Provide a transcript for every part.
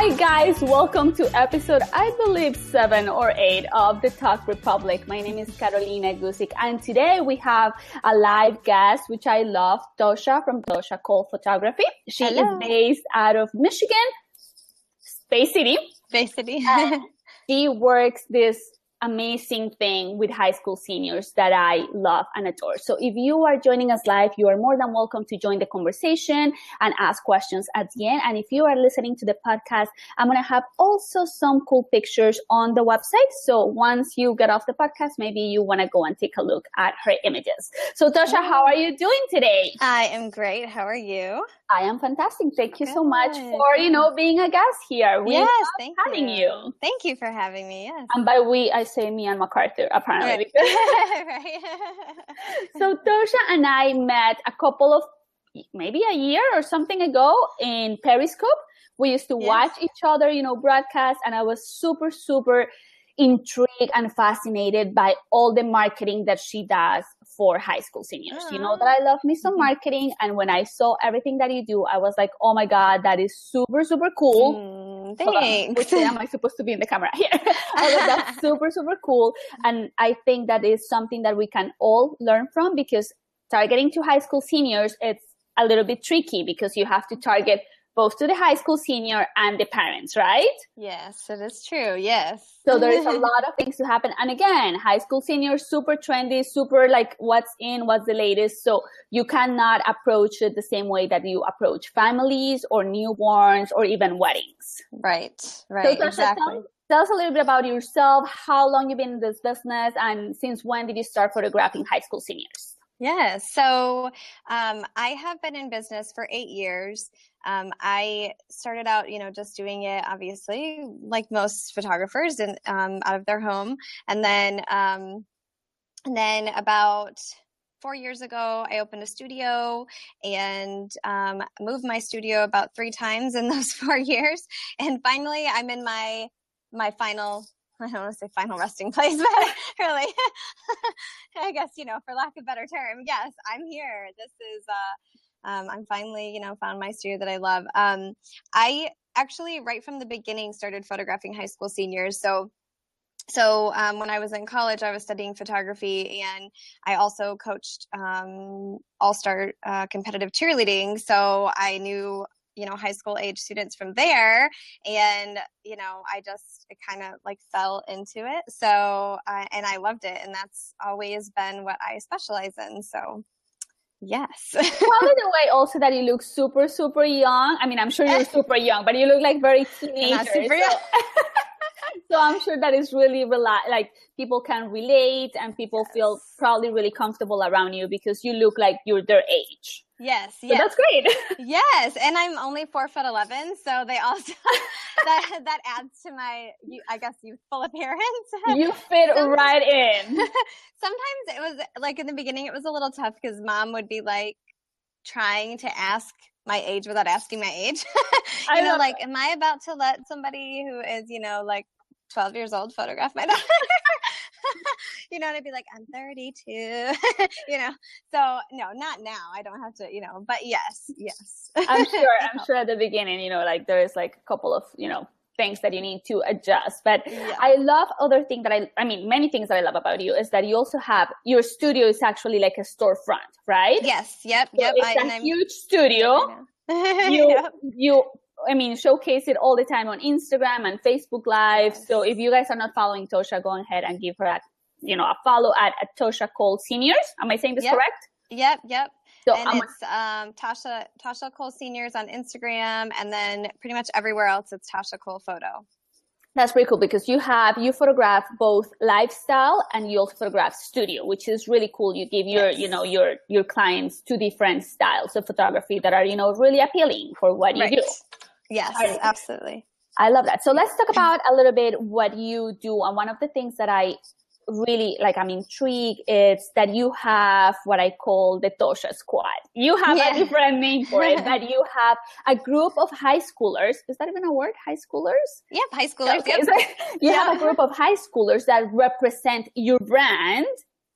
Hi guys, welcome to episode I believe seven or eight of the Tog Republic. My name is Carolina Guzik and today we have a live guest which I love, Tosha from Tosha Cole Photography. She Hello. is based out of Michigan, Space City. Bay City. She works this amazing thing with high school seniors that I love and adore. So if you are joining us live, you are more than welcome to join the conversation and ask questions at the end. And if you are listening to the podcast, I'm going to have also some cool pictures on the website. So once you get off the podcast, maybe you want to go and take a look at her images. So Tasha, how are you doing today? I am great. How are you? I am fantastic. Thank you so much for, you know, being a guest here. We yes, thank having you. you. Thank you for having me. Yes. And by we, I say me and MacArthur, apparently. right. so Tosha and I met a couple of, maybe a year or something ago in Periscope. We used to Yes. watch each other, you know, broadcast, and I was super, super intrigued and fascinated by all the marketing that she does for high school seniors. You know that I ah. love me some mm-hmm. marketing, and when I saw everything that you do, I was like, oh my god, that is super, super cool. Mm, Hold on. Um, which way am I supposed to be in the camera here? I was like, that's super, super cool. And I think that is something that we can all learn from because targeting to high school seniors, it's a little bit tricky because you have to target both to the high school senior and the parents, right? yes, it is true. Yes. So there is a lot of things to happen. And again, high school seniors, super trendy, super like what's in, what's the latest. So you cannot approach it the same way that you approach families or newborns or even weddings. Right. So Right. Tasha, exactly. tell, tell us a little bit about yourself. How long you've been in this business, and since when did you start photographing high school seniors? Yeah, so um, I have been in business for eight years. Um, I started out, you know, just doing it, obviously, like most photographers, and um, out of their home, and then, um, and then about four years ago, I opened a studio and um, moved my studio about three times in those four years, and finally, I'm in my my final I don't want to say final resting place, but really, I guess, you know, for lack of better term, yes, I'm here. This is, uh, um, I'm finally, you know, found my studio that I love. Um, I actually, right from the beginning, started photographing high school seniors. So, so um, when I was in college, I was studying photography, and I also coached um, all-star uh, competitive cheerleading. So I knew, you know, high school age students from there, and you know, I just it kind of like fell into it. So uh, and I loved it, and that's always been what I specialize in. So yes, me the way also that you look super, super young. I mean, I'm sure you're super young, but you look like very teenager. super so- young. so I'm sure that is really rela- like people can relate and people feel probably really comfortable around you because you look like you're their age. yes, So yes. that's great. Yes, and I'm only four foot eleven, so they also that that adds to my, I guess, youthful appearance. you fit Some- right in. Sometimes it was like in the beginning, it was a little tough because mom would be like trying to ask my age without asking my age. I you know, like, am I about to let somebody who is, you know, like 12 years old photograph my daughter? you know, and I'd be like, I'm 32, you know. So no, not now. I don't have to, you know, but yes, yes. I'm sure. I'm sure at the beginning, you know, like there's like a couple of, you know, things that you need to adjust. But yeah. I love other thing that I, I mean, many things that I love about you is that you also have your studio is actually like a storefront, right? Yes. Yep. So yep. It's I, a huge studio. you, yep. you, I mean, showcase it all the time on Instagram and Facebook Live. Yes. So if you guys are not following Tosha, go ahead and give her a, you know, a follow at, at Tosha Cole Seniors. Am I saying this yep. correct? Yep. Yep. So and I'm it's um, Tasha Tasha Cole Seniors on Instagram, and then pretty much everywhere else it's Tasha Cole Photo. That's pretty cool because you have you photograph both lifestyle and you also photograph studio, which is really cool. You give your yes. you know your your clients two different styles of photography that are you know really appealing for what you right. do. Yes, right. absolutely. I love that. So let's talk about a little bit what you do. And one of the things that I really like I'm intrigued it's that you have what I call the Tosha squad. You have yeah. a different name for it, but you have a group of high schoolers. Is that even a word? High schoolers? Yep, high schoolers. Okay. Yep. you yeah. have a group of high schoolers that represent your brand.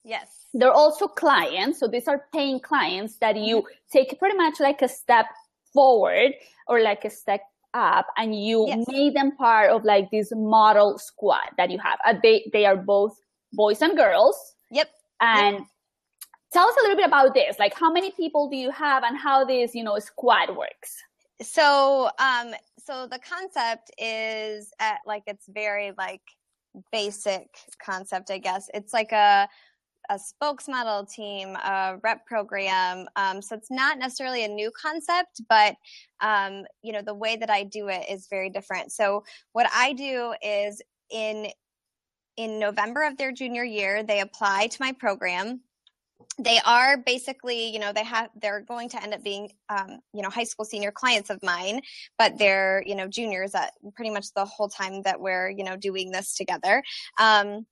Yes. They're also clients. So these are paying clients that you mm-hmm. take pretty much like a step forward or like a step up and you yes. made them part of like this model squad that you have. Uh, they, they are both boys and girls. Yep. And yep. tell us a little bit about this. Like how many people do you have and how this, you know, squad works? So, um, so the concept is at like, it's very like basic concept, I guess. It's like a, a spokesmodel team, a rep program. Um, so it's not necessarily a new concept, but um, you know the way that I do it is very different. So what I do is in in November of their junior year, they apply to my program. They are basically, you know, they have, they're going to end up being, um, you know, high school senior clients of mine, but they're, you know, juniors at pretty much the whole time that we're, you know, doing this together. Um,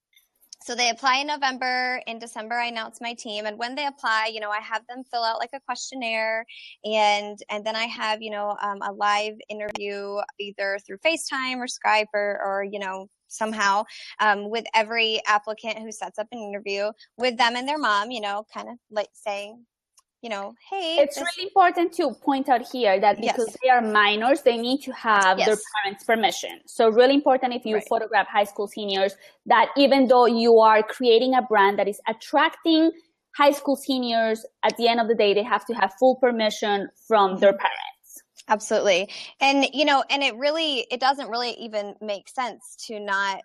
so they apply in November. In December, I announce my team. And when they apply, you know, I have them fill out like a questionnaire and, and then I have, you know, um, a live interview either through FaceTime or Skype or, or, you know, somehow um, with every applicant who sets up an interview with them and their mom, you know, kind of like saying, you know, hey. It's this- really important to point out here that because yes. they are minors, they need to have yes. their parents' permission. So really important if you right. photograph high school seniors that even though you are creating a brand that is attracting high school seniors, at the end of the day, they have to have full permission from mm-hmm. their parents. Absolutely. And, you know, and it really, it doesn't really even make sense to not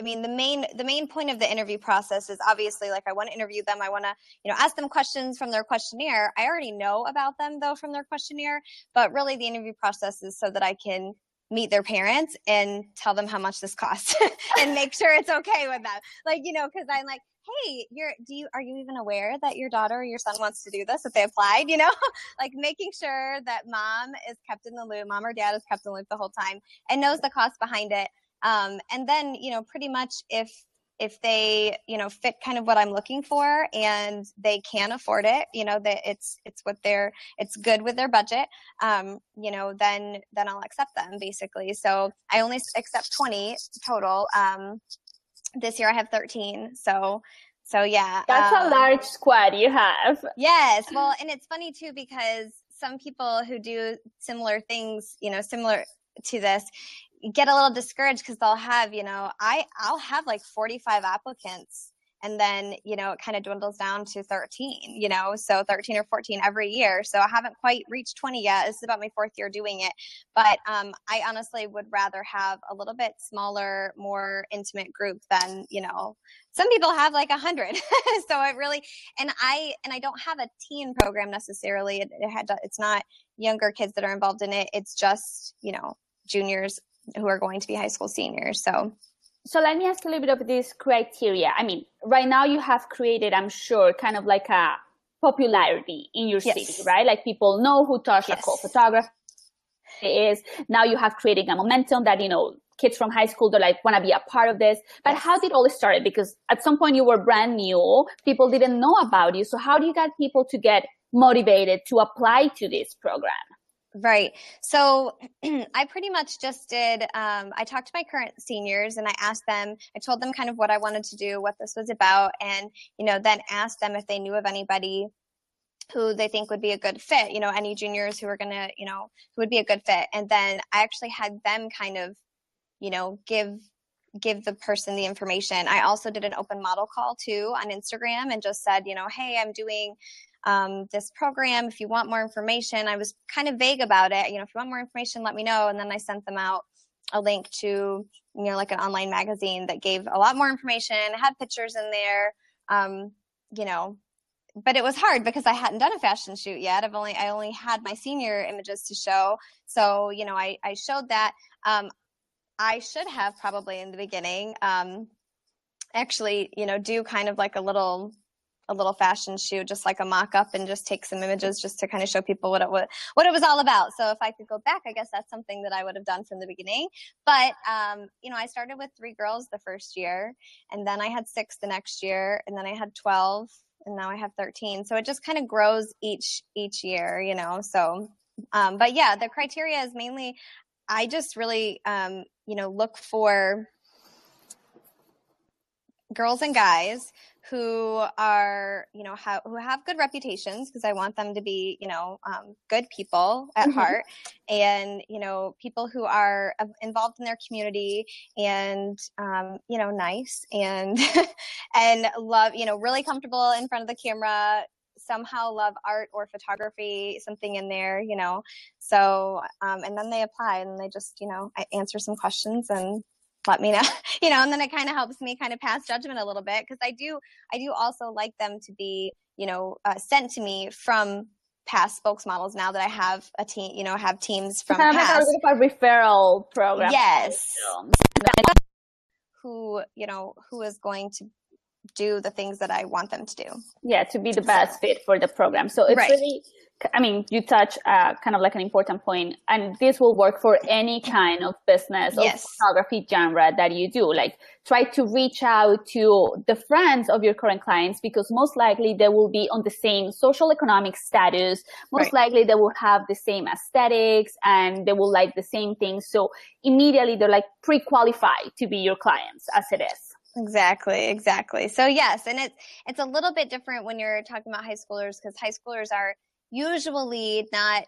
I mean, the main the main point of the interview process is obviously like I want to interview them. I want to you know ask them questions from their questionnaire. I already know about them though from their questionnaire, but really the interview process is so that I can meet their parents and tell them how much this costs and make sure it's okay with them. Like you know, because I'm like, hey, you're do you are you even aware that your daughter or your son wants to do this if they applied? You know, like making sure that mom is kept in the loop, mom or dad is kept in the loop the whole time and knows the cost behind it. Um, and then you know, pretty much if if they you know fit kind of what i'm looking for and they can afford it you know that it's it's what they're it's good with their budget um you know then then i'll accept them basically so i only accept 20 total um this year I have 13. So, so yeah. That's um, a large squad you have. Yes. Well, and it's funny too because some people who do similar things, you know, similar to this get a little discouraged because they'll have, you know, I, I'll have like 45 applicants and then you know it kind of dwindles down to 13 you know so 13 or 14 every year. So i haven't quite reached 20 yet. This is about my fourth year doing it. But um, i honestly would rather have a little bit smaller more intimate group than you know some people have like a hundred. So it really and i and i don't have a teen program necessarily. It, it had to, it's not younger kids that are involved in it. It's just you know juniors who are going to be high school seniors. So so let me ask a little bit of this criteria. I mean, right now you have created, I'm sure, kind of like a popularity in your yes. city, right? Like people know who Tasha yes. Cole photographer is. Now you have created a momentum that, you know, kids from high school, they're like, want to be a part of this. But yes. how did all this started? Because at some point you were brand new. People didn't know about you. So how do you get people to get motivated to apply to this program? Right. So I pretty much just did, um, I talked to my current seniors and I asked them, I told them kind of what I wanted to do, what this was about, and, you know, then asked them if they knew of anybody who they think would be a good fit, you know, any juniors who are going to, you know, who would be a good fit. And then I actually had them kind of you know, give give the person the information. I also did an open model call too on Instagram and just said, you know, hey, I'm doing um, this program. If you want more information, I was kind of vague about it. You know, if you want more information, let me know. And then I sent them out a link to, you know, like an online magazine that gave a lot more information, had pictures in there. Um, you know, but it was hard because I hadn't done a fashion shoot yet. I've only I only had my senior images to show. So, you know, I, I showed that. Um, I should have probably in the beginning um, actually, you know, do kind of like a little a little fashion shoot, just like a mock up and just take some images just to kind of show people what it was, what it was all about. So if I could go back, I guess that's something that I would have done from the beginning. But, um, you know, I started with three girls the first year and then I had six the next year and then I had 12 and now I have 13. So it just kind of grows each, each year, you know, so, um, but yeah, the criteria is mainly, I just really, um, you know, look for girls and guys who are you know have who have good reputations because i want them to be you know um, good people at mm-hmm. heart and you know people who are involved in their community and um, you know nice and and love you know really comfortable in front of the camera somehow love art or photography something in there you know so um, and then they apply and they just you know I answer some questions and let me know you know and then it kind of helps me kind of pass judgment a little bit because i do i do also like them to be you know uh, sent to me from past spokesmodels now that i have a team you know have teams from kind past. of like a referral program. Yes. Who you know who is going to do the things that i want them to do yeah to be the best fit for the program so it's right. really I mean, you touch uh, kind of like an important point, and this will work for any kind of business yes. or photography genre that you do. Like, try to reach out to the friends of your current clients because most likely they will be on the same social economic status. Most right. likely they will have the same aesthetics and they will like the same things. So immediately they're like pre-qualified to be your clients as it is. Exactly, exactly. So yes, and it's it's a little bit different when you're talking about high schoolers because high schoolers are usually not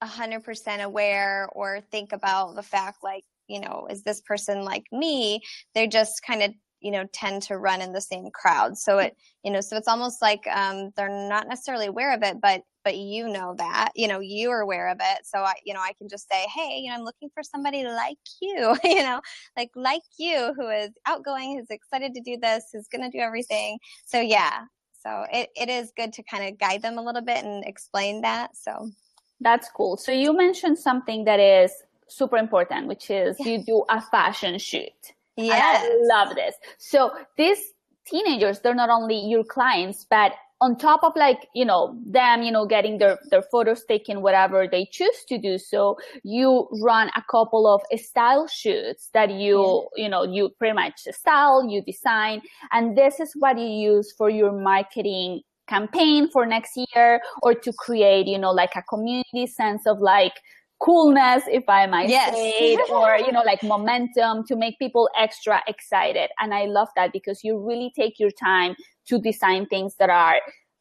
100% aware or think about the fact like you know is this person like me they just kind of you know tend to run in the same crowd so it you know so it's almost like um, they're not necessarily aware of it but but you know that you know you are aware of it so i you know i can just say hey you know i'm looking for somebody like you you know like like you who is outgoing who's excited to do this who's going to do everything so yeah so it, it is good to kind of guide them a little bit and explain that. So that's cool. So you mentioned something that is super important, which is yeah. you do a fashion shoot. Yeah. I love this. So these teenagers, they're not only your clients, but on top of like you know them you know getting their their photos taken whatever they choose to do so you run a couple of style shoots that you yeah. you know you pretty much style you design and this is what you use for your marketing campaign for next year or to create you know like a community sense of like coolness, if I might yes. say, or, you know, like momentum to make people extra excited. And I love that because you really take your time to design things that are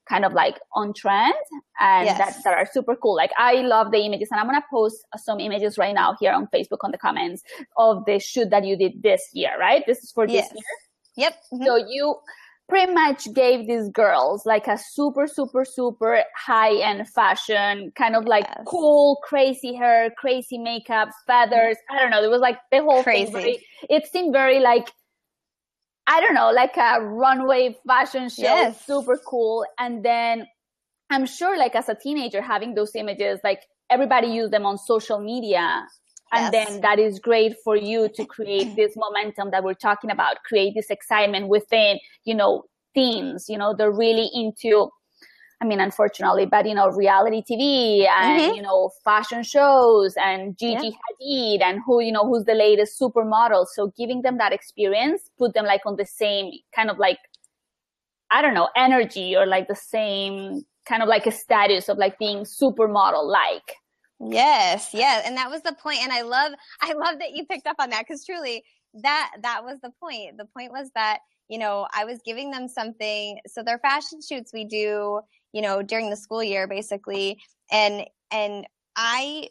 kind of like on trend and yes. that, that are super cool. Like I love the images and I'm going to post some images right now here on Facebook on the comments of the shoot that you did this year, right? This is for yes. this year. Yep. Mm-hmm. So you pretty much gave these girls like a super, super, super high end fashion, kind of like yes. cool, crazy hair, crazy makeup, feathers. I don't know. It was like the whole crazy. thing. Very, it seemed very like I don't know, like a runway fashion show. Yes. Super cool. And then I'm sure like as a teenager having those images, like everybody use them on social media. And yes. then that is great for you to create this momentum that we're talking about, create this excitement within, you know, teens, you know, they're really into I mean, unfortunately, but you know, reality TV and mm-hmm. you know, fashion shows and Gigi yeah. Hadid and who you know who's the latest supermodel. So giving them that experience, put them like on the same kind of like I don't know energy or like the same kind of like a status of like being supermodel like. Yes, yes, and that was the point. And I love, I love that you picked up on that because truly, that that was the point. The point was that you know I was giving them something. So their fashion shoots we do you know, during the school year basically. And, and I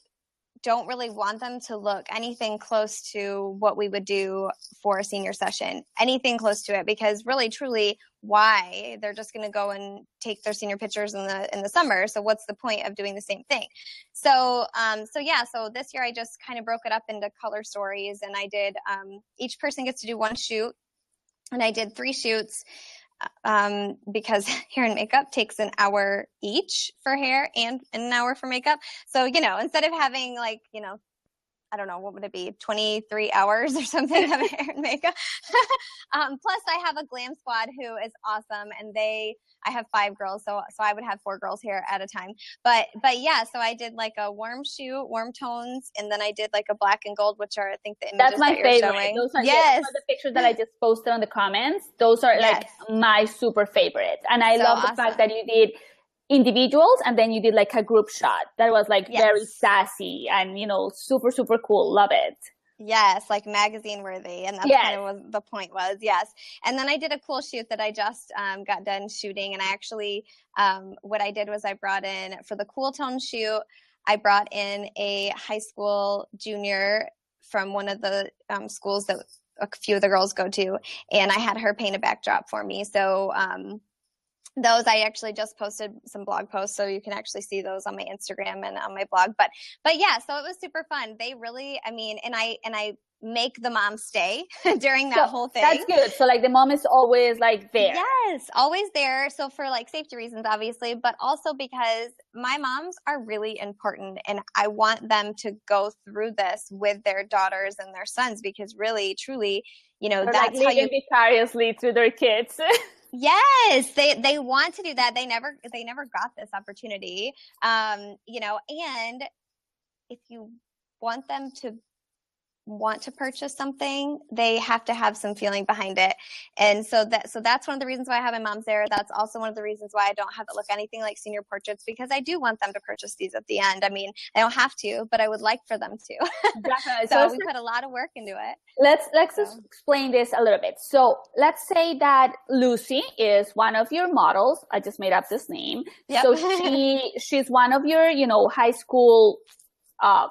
don't really want them to look anything close to what we would do for a senior session, anything close to it, because really, truly, why they're just going to go and take their senior pictures in the in the summer. So what's the point of doing the same thing? So um, so yeah, so this year I just kind of broke it up into color stories, and I did um, each person gets to do one shoot, and I did three shoots um, because hair and makeup takes an hour each for hair and an hour for makeup. So, you know, instead of having like, you know, I don't know, what would it be, 23 hours or something of hair and makeup. um, plus, I have a glam squad who is awesome, and they, I have five girls, so so I would have four girls here at a time. But but yeah, so I did like a warm shoe, warm tones, and then I did like a black and gold, which are I think the images That's my that favorite. Those are, yes. the, the pictures that I just posted on the comments. Those are yes. like my super favorites, and I So love awesome. the fact that you did individuals and then you did like a group shot that was like Yes. very sassy and you know super super cool love it Yes, like magazine worthy, and that's Yes. kind of the point was. Yes, and then I did a cool shoot that I just um, got done shooting, and I actually, um, what I did was I brought in for the cool tone shoot, I brought in a high school junior from one of the um, schools that a few of the girls go to, and I had her paint a backdrop for me. So um, those I actually just posted some blog posts, so you can actually see those on my Instagram and on my blog. But but yeah, so it was super fun. They really, I mean, and I and I make the mom stay during that So whole thing. that's good so like the mom is always like there Yes, always there. So for like safety reasons, obviously, but also because my moms are really important and I want them to go through this with their daughters and their sons because really, truly, you know, Or, that's like how you vicariously through their kids Yes, they they want to do that. They never they never got this opportunity. Um, you know, and if you want them to want to purchase something, they have to have some feeling behind it. And so that so that's one of the reasons why I have my mom's there. That's also one of the reasons why I don't have it look anything like senior portraits because I do want them to purchase these at the end. I mean, I don't have to, but I would like for them to. Definitely. so it's we put a lot of work into it. let's let's So- just explain this a little bit. So let's say that Lucy is one of your models. I just made up this name. Yep. So she she's one of your you know high school. Uh,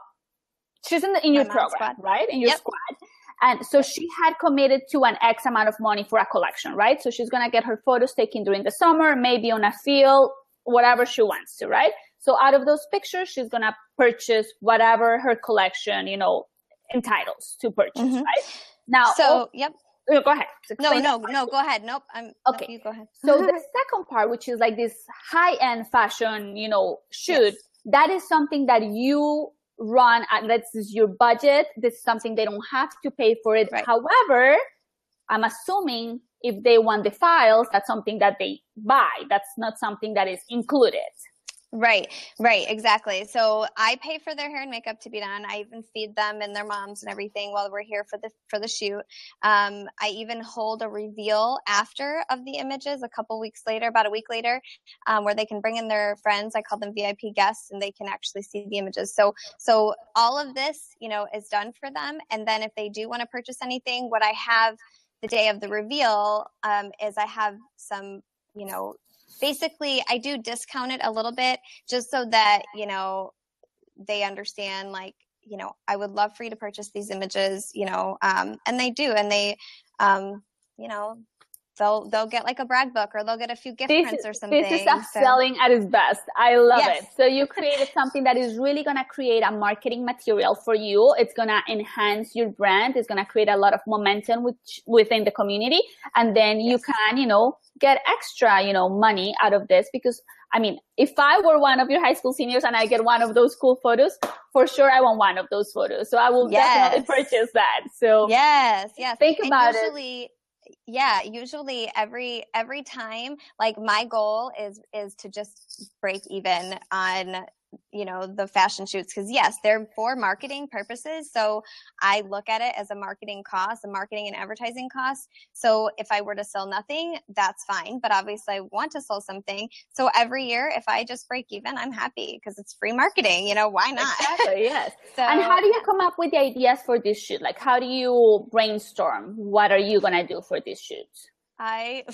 she's in the, in your program, squad. right? In your Yep. squad. And so she had committed to an X amount of money for a collection, right? So she's gonna get her photos taken during the summer, maybe on a field, whatever she wants to, right? So out of those pictures, she's gonna purchase whatever her collection, you know, entitles to purchase, Mhm. right? Now, So, yep. oh, go ahead. No, Explain no, no, go ahead. Nope. I'm Okay. No, you go ahead. So the second part, which is like this high-end fashion, you know, shoot, Yes. that is something that you run at, this is your budget. This is something they don't have to pay for it. Right. However, I'm assuming if they want the files, that's something that they buy. That's not something that is included. Right, right, exactly. So I pay for their hair and makeup to be done. I even feed them and their moms and everything while we're here for the for the shoot. Um, I even hold a reveal after of the images a couple weeks later, about a week later, um, where they can bring in their friends. I call them VIP guests, and they can actually see the images. So so all of this, you know, is done for them. And then if they do want to purchase anything, what I have the day of the reveal um, is I have some, you know, basically I do discount it a little bit just so that, you know, they understand like, you know, I would love for you to purchase these images, you know, um, and they do, and they, um, you know, they'll they'll get like a brag book or they'll get a few gift This, prints or something. this is So- upselling at its best. I love Yes. it. So you created something that is really going to create a marketing material for you. It's going to enhance your brand. It's going to create a lot of momentum with, within the community. And then you can, you know, get extra, you know, money out of this because I mean, if I were one of your high school seniors and I get one of those cool photos, for sure I want one of those photos. So I will definitely purchase that. So Yes, yes. Think And about it. Yeah, usually every every time, like my goal is is to just break even on you know the fashion shoots because yes they're for marketing purposes so i look at it as a marketing cost a marketing and advertising cost so if i were to sell nothing that's fine but obviously i want to sell something so every year if i just break even i'm happy because it's free marketing you know why not exactly, yes. so and how do you come up with the ideas for this shoot? Like, how do you brainstorm? What are you gonna do for this shoot? I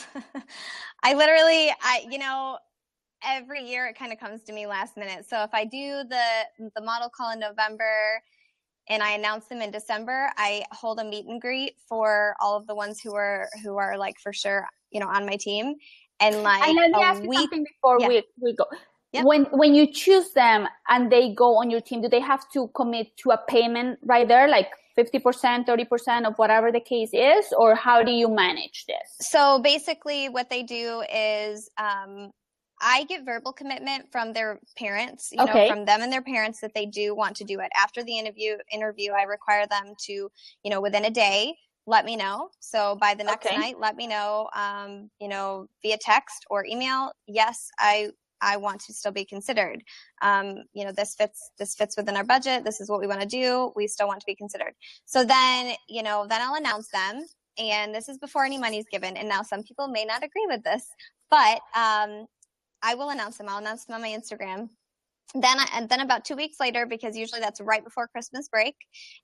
I literally I you know every year it kind of comes to me last minute. So if I do the the model call in November and I announce them in December, I hold a meet and greet for all of the ones who are who are like for sure, you know, on my team. And like and let me ask week, you something before yeah. we, we go. Yep. When when you choose them and they go on your team, do they have to commit to a payment right there, like fifty percent, thirty percent of whatever the case is, or how do you manage this? So basically, what they do is um, I get verbal commitment from their parents, you Okay. know, from them and their parents that they do want to do it. After the interview, interview, I require them to, you know, within a day, let me know. So by the next Okay. night, let me know, um, you know, via text or email. Yes, I I want to still be considered. Um, you know, this fits this fits within our budget. This is what we want to do. We still want to be considered. So then, you know, then I'll announce them. And this is before any money is given. And now some people may not agree with this, but um, I will announce them. I'll announce them on my Instagram. Then, I, and then about two weeks later, because usually that's right before Christmas break,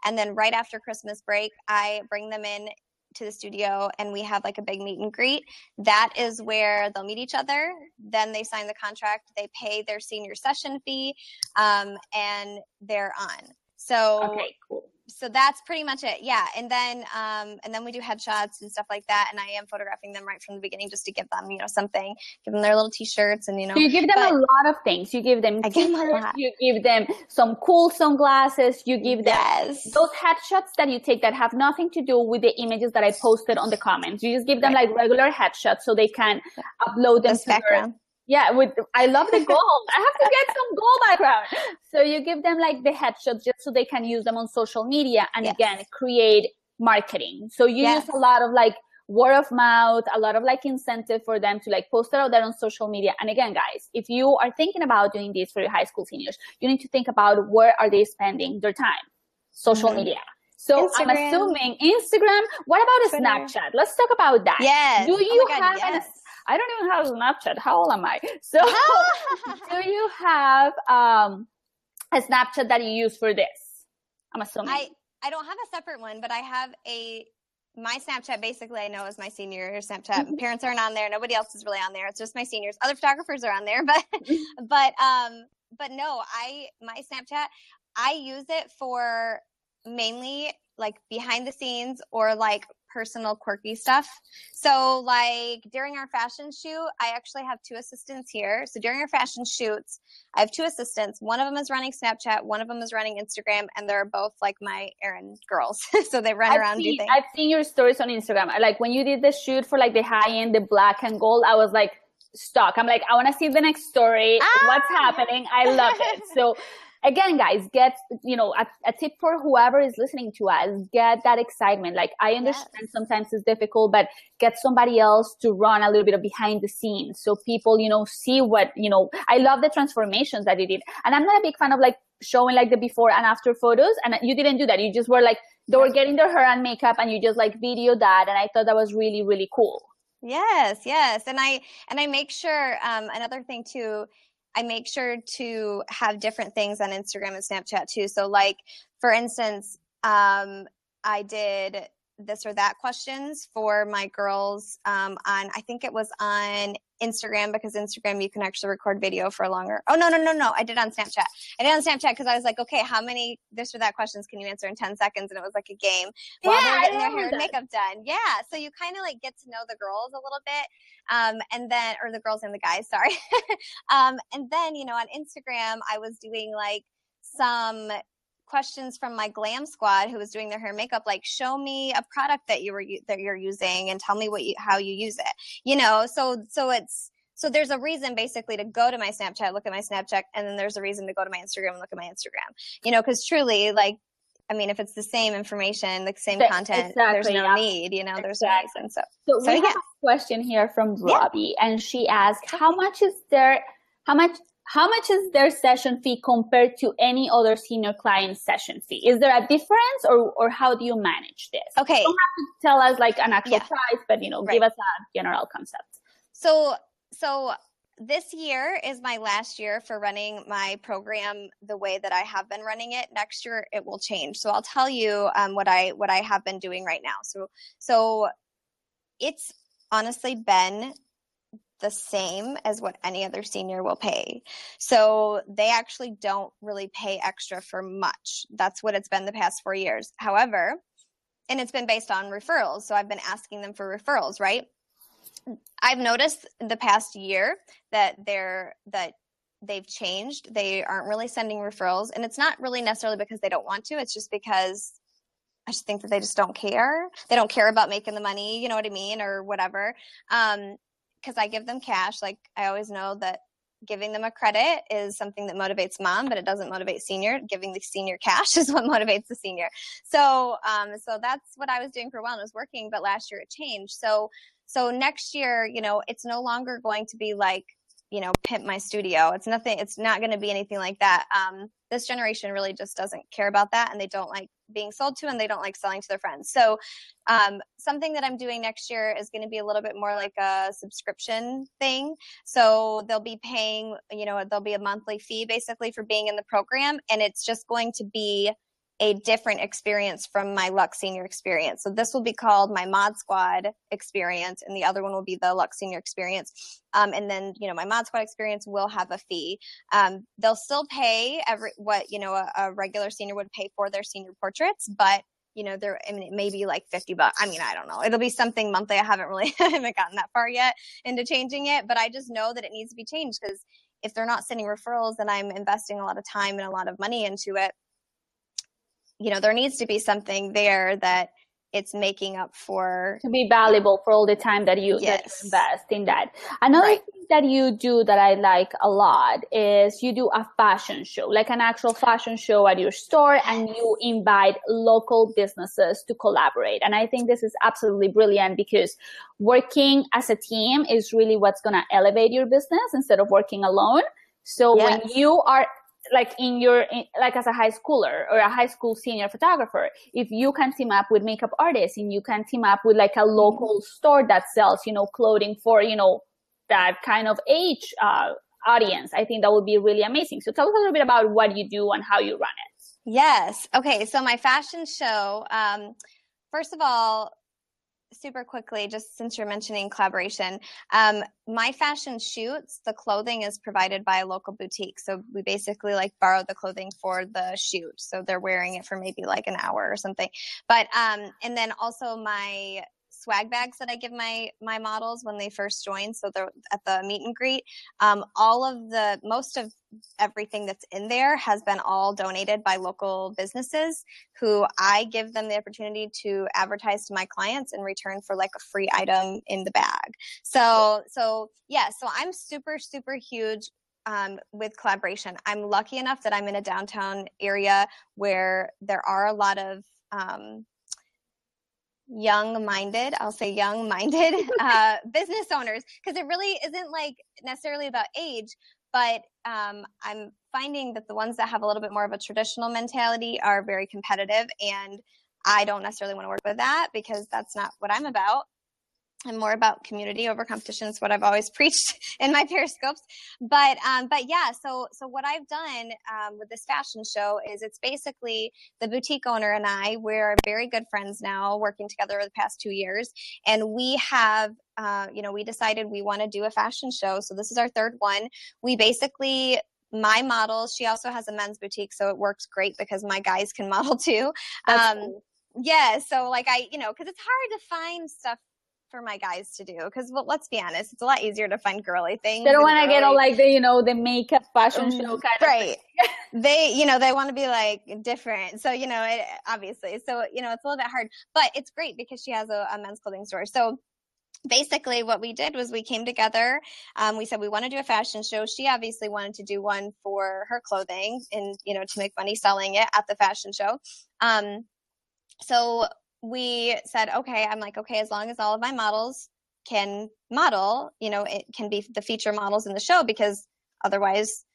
and then right after Christmas break, I bring them in to the studio and we have like a big meet and greet. That is where they'll meet each other. Then they sign the contract. They pay their senior session fee, um, and they're on. So Okay, cool. So that's pretty much it yeah and then um and then we do headshots and stuff like that and i am photographing them right from the beginning just to give them you know something give them their little t-shirts and you know So you give them but- a lot of things. You give them I give them a lot. you give them some cool sunglasses, you give them yes those headshots that you take that have nothing to do with the images that I posted on the comments. You just give them Right. like regular headshots so they can upload them to their background Yeah, with I love the gold. I have to get some gold background. So you give them like the headshots just so they can use them on social media and Yes. again create marketing. So you Yes. use a lot of like word of mouth, a lot of like incentive for them to like post it out there on social media. And again, guys, if you are thinking about doing this for your high school seniors, you need to think about where are they spending their time? Social Mhm. media. So I'm assuming Instagram. What about a Twitter. Snapchat? Let's talk about that. yes Do Oh you my God, have an yes. I don't even have a Snapchat. How old am I? So do you have um, a Snapchat that you use for this? I'm assuming. I I don't have a separate one, but I have a my Snapchat. Basically, I know is my senior Snapchat. Mhm. Parents aren't on there. Nobody else is really on there. It's just my seniors. Other photographers are on there, but Mm-hmm. but um but no, I my Snapchat. I use it for mainly like behind the scenes or like personal quirky stuff. So like during our fashion shoot, I actually have two assistants here. So during our fashion shoots, I have two assistants. One of them is running Snapchat, one of them is running Instagram, and they're both like my errand girls. so they run I've around do things. I've seen your stories on Instagram. Like when you did the shoot for like the high end, the black and gold, I was like stuck. I'm like, I want to see the next story. Ah, What's happening? I love it. So again, guys, get, you know, a, a tip for whoever is listening to us, get that excitement. Like I understand sometimes it's difficult, but get somebody else to run a little bit of behind the scenes. So people, you know, see what, you know, I love the transformations that you did. And I'm not a big fan of like showing like the before and after photos. And you didn't do that. You just were like, they were getting their hair and makeup and you just like video that. And I thought that was really, really cool. Yes, yes. And I and I make sure um another thing too, I make sure to have different things on Instagram and Snapchat too. So like for instance, um I did this or that questions for my girls um on I think it was on Instagram because Instagram you can actually record video for longer. Oh no, no, no, no. I did on Snapchat. I did on Snapchat because I was like, okay, how many this or that questions can you answer in 10 seconds? And it was like a game while Yeah, they're I getting their hair and makeup done. Yeah. So you kind of like get to know the girls a little bit. Um, and then, or the girls and the guys, sorry. um, and then, you know, on Instagram, I was doing like some questions from my glam squad who was doing their hair and makeup like show me a product that you were that you're using and tell me what you how you use it you know so so it's so there's a reason basically to go to my snapchat look at my snapchat and then there's a reason to go to my instagram and look at my instagram you know because truly like I mean, if it's the same information, the same content, there's no yeah. need, you know, there's no Exactly. reason. So, So, So, we yeah. have a question here from Yeah. Robbie, and she asked, "How much is there? how much how much is their session fee compared to any other senior client session fee? Is there a difference, or or how do you manage this? okay. You don't have to tell us like an actual Yeah. price, but you know, Right. give us a general concept. So, so this year is my last year for running my program the way that I have been running it. Next year it will change. So I'll tell you um, what I what I have been doing right now. So so it's honestly been the same as what any other senior will pay. So they actually don't really pay extra for much. That's what it's been the past four years. However, and it's been based on referrals. So I've been asking them for referrals, right? I've noticed the past year that they're that they've changed. They aren't really sending referrals, and it's not really necessarily because they don't want to. It's just because I just think that they just don't care. They don't care about making the money, you know what I mean, or whatever. Um, because I give them cash. Like I always know that giving them a credit is something that motivates mom, but it doesn't motivate senior. Giving the senior cash is what motivates the senior. So, um, so that's what I was doing for a while and it was working, but last year it changed. So, so next year, you know, it's no longer going to be like, you know, pimp my studio. It's nothing, it's not going to be anything like that. Um, this generation really just doesn't care about that and they don't like being sold to and they don't like selling to their friends. So, um, something that I'm doing next year is going to be a little bit more like a subscription thing. So they'll be paying, you know, there'll be a monthly fee basically for being in the program and it's just going to be a different experience from my Lux Senior experience. So this will be called my Mod Squad experience, and the other one will be the Lux Senior experience. Um, and then, you know, my Mod Squad experience will have a fee. Um, they'll still pay every what you know a, a regular senior would pay for their senior portraits, but you know, there, I mean, it may be like 50 bucks. I mean, I don't know. It'll be something monthly. I haven't really, haven't gotten that far yet into changing it, but I just know that it needs to be changed because if they're not sending referrals and I'm investing a lot of time and a lot of money into it, you know there needs to be something there that it's making up for to be valuable for all the time that you, yes. that you invest in that another right. thing that you do that i like a lot is you do a fashion show like an actual fashion show at your store and you invite local businesses to collaborate and i think this is absolutely brilliant because working as a team is really what's going to elevate your business instead of working alone so yes. when you are like in your in, like as a high schooler or a high school senior photographer if you can team up with makeup artists and you can team up with like a local mm-hmm. store that sells you know clothing for you know that kind of age uh, audience i think that would be really amazing. So tell us a little bit about what you do and how you run it. Yes. Okay. So my fashion show um, first of all super quickly, just since you're mentioning collaboration, um, my fashion shoots, the clothing is provided by a local boutique. So we basically like borrow the clothing for the shoot. So they're wearing it for maybe like an hour or something. But, um, and then also my swag bags that I give my my models when they first join. So they're at the meet and greet. Um, all of the most of everything that's in there has been all donated by local businesses who I give them the opportunity to advertise to my clients in return for like a free item in the bag. So so yeah, so I'm super super huge um, with collaboration. I'm lucky enough that I'm in a downtown area where there are a lot of um, young minded, I'll say young minded uh, business owners, because it really isn't like necessarily about age, but um, I'm finding that the ones that have a little bit more of a traditional mentality are very competitive. And I don't necessarily want to work with that because that's not what I'm about and more about community over competition is what I've always preached in my periscopes. But um, but yeah, so so what I've done um, with this fashion show is it's basically the boutique owner and I we're very good friends now, working together over the past two years, and we have. Uh, you know, we decided we want to do a fashion show. So this is our third one. We basically my models. She also has a men's boutique, so it works great because my guys can model too. Um, cool. Yeah, so like I, you know, because it's hard to find stuff for my guys to do because well, let's be honest it's a lot easier to find girly things they don't want to get all like the you know the makeup fashion show mm, kind right. they you know they want to be like different so you know it obviously so you know it's a little bit hard but it's great because she has a, a men's clothing store so basically what we did was we came together um, we said we want to do a fashion show she obviously wanted to do one for her clothing and you know to make money selling it at the fashion show um, so we said, okay, I'm like, okay, as long as all of my models can model, you know, it can be the feature models in the show because otherwise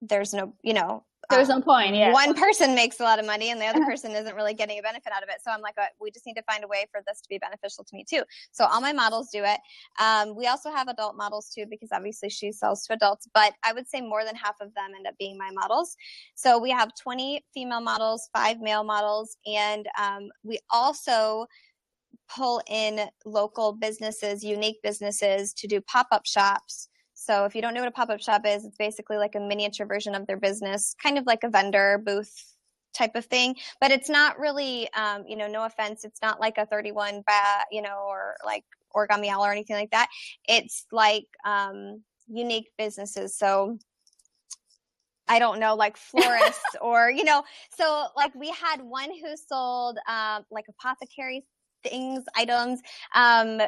there's no, you know, there's um, no point. Yeah. One person makes a lot of money and the other person isn't really getting a benefit out of it. So I'm like, uh, we just need to find a way for this to be beneficial to me too. So all my models do it. Um, we also have adult models too, because obviously she sells to adults, but I would say more than half of them end up being my models. So we have 20 female models, five male models, and um, we also pull in local businesses, unique businesses to do pop up shops. So if you don't know what a pop up shop is, it's basically like a miniature version of their business, kind of like a vendor booth type of thing. But it's not really, um, you know, no offense, it's not like a 31 bag, you know, or like origami owl or anything like that. It's like um, unique businesses. So I don't know, like florists or, you know, so like we had one who sold um, like apothecary things, items, um,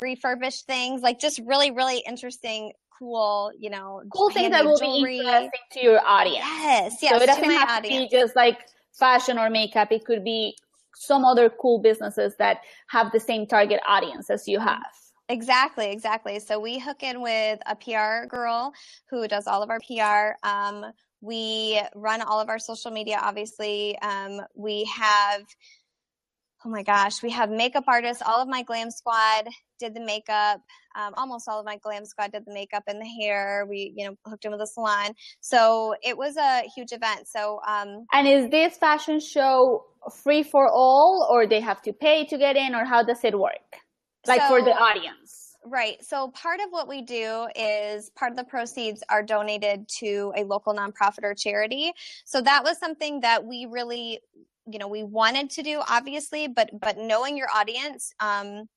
refurbished things, like just really, really interesting, cool, you know, cool things that will jewelry. be interesting to your audience. Yes, yes. So it doesn't have audience. to be just like fashion or makeup. It could be some other cool businesses that have the same target audience as you have. Exactly, exactly. So we hook in with a PR girl who does all of our PR. Um, we run all of our social media, obviously. Um, we have, oh my gosh, we have makeup artists. All of my glam squad did the makeup. Um, almost all of my glam squad did the makeup and the hair. We, you know, hooked in with a salon. So it was a huge event. So, um, and is this fashion show free for all, or they have to pay to get in, or how does it work? like so, for the audience. Right. So part of what we do is part of the proceeds are donated to a local nonprofit or charity. So that was something that we really, you know, we wanted to do obviously, but but knowing your audience, um,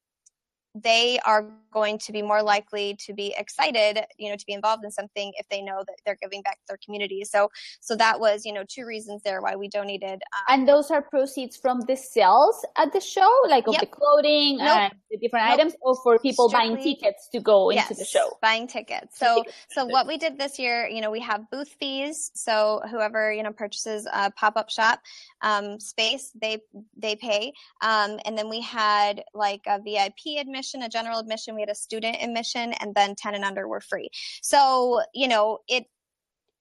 they are going to be more likely to be excited you know to be involved in something if they know that they're giving back to their community. So so that was you know two reasons there why we donated um, and those are proceeds from the sales at the show like of yep. the clothing nope. and the different nope. items or for people Strictly, buying tickets to go into yes, the show? buying tickets. So so what we did this year you know we have booth fees. So whoever you know purchases a pop-up shop um, space they they pay. Um, and then we had like a vip admission admission, a general admission, we had a student admission, and then 10 and under were free. So, you know, it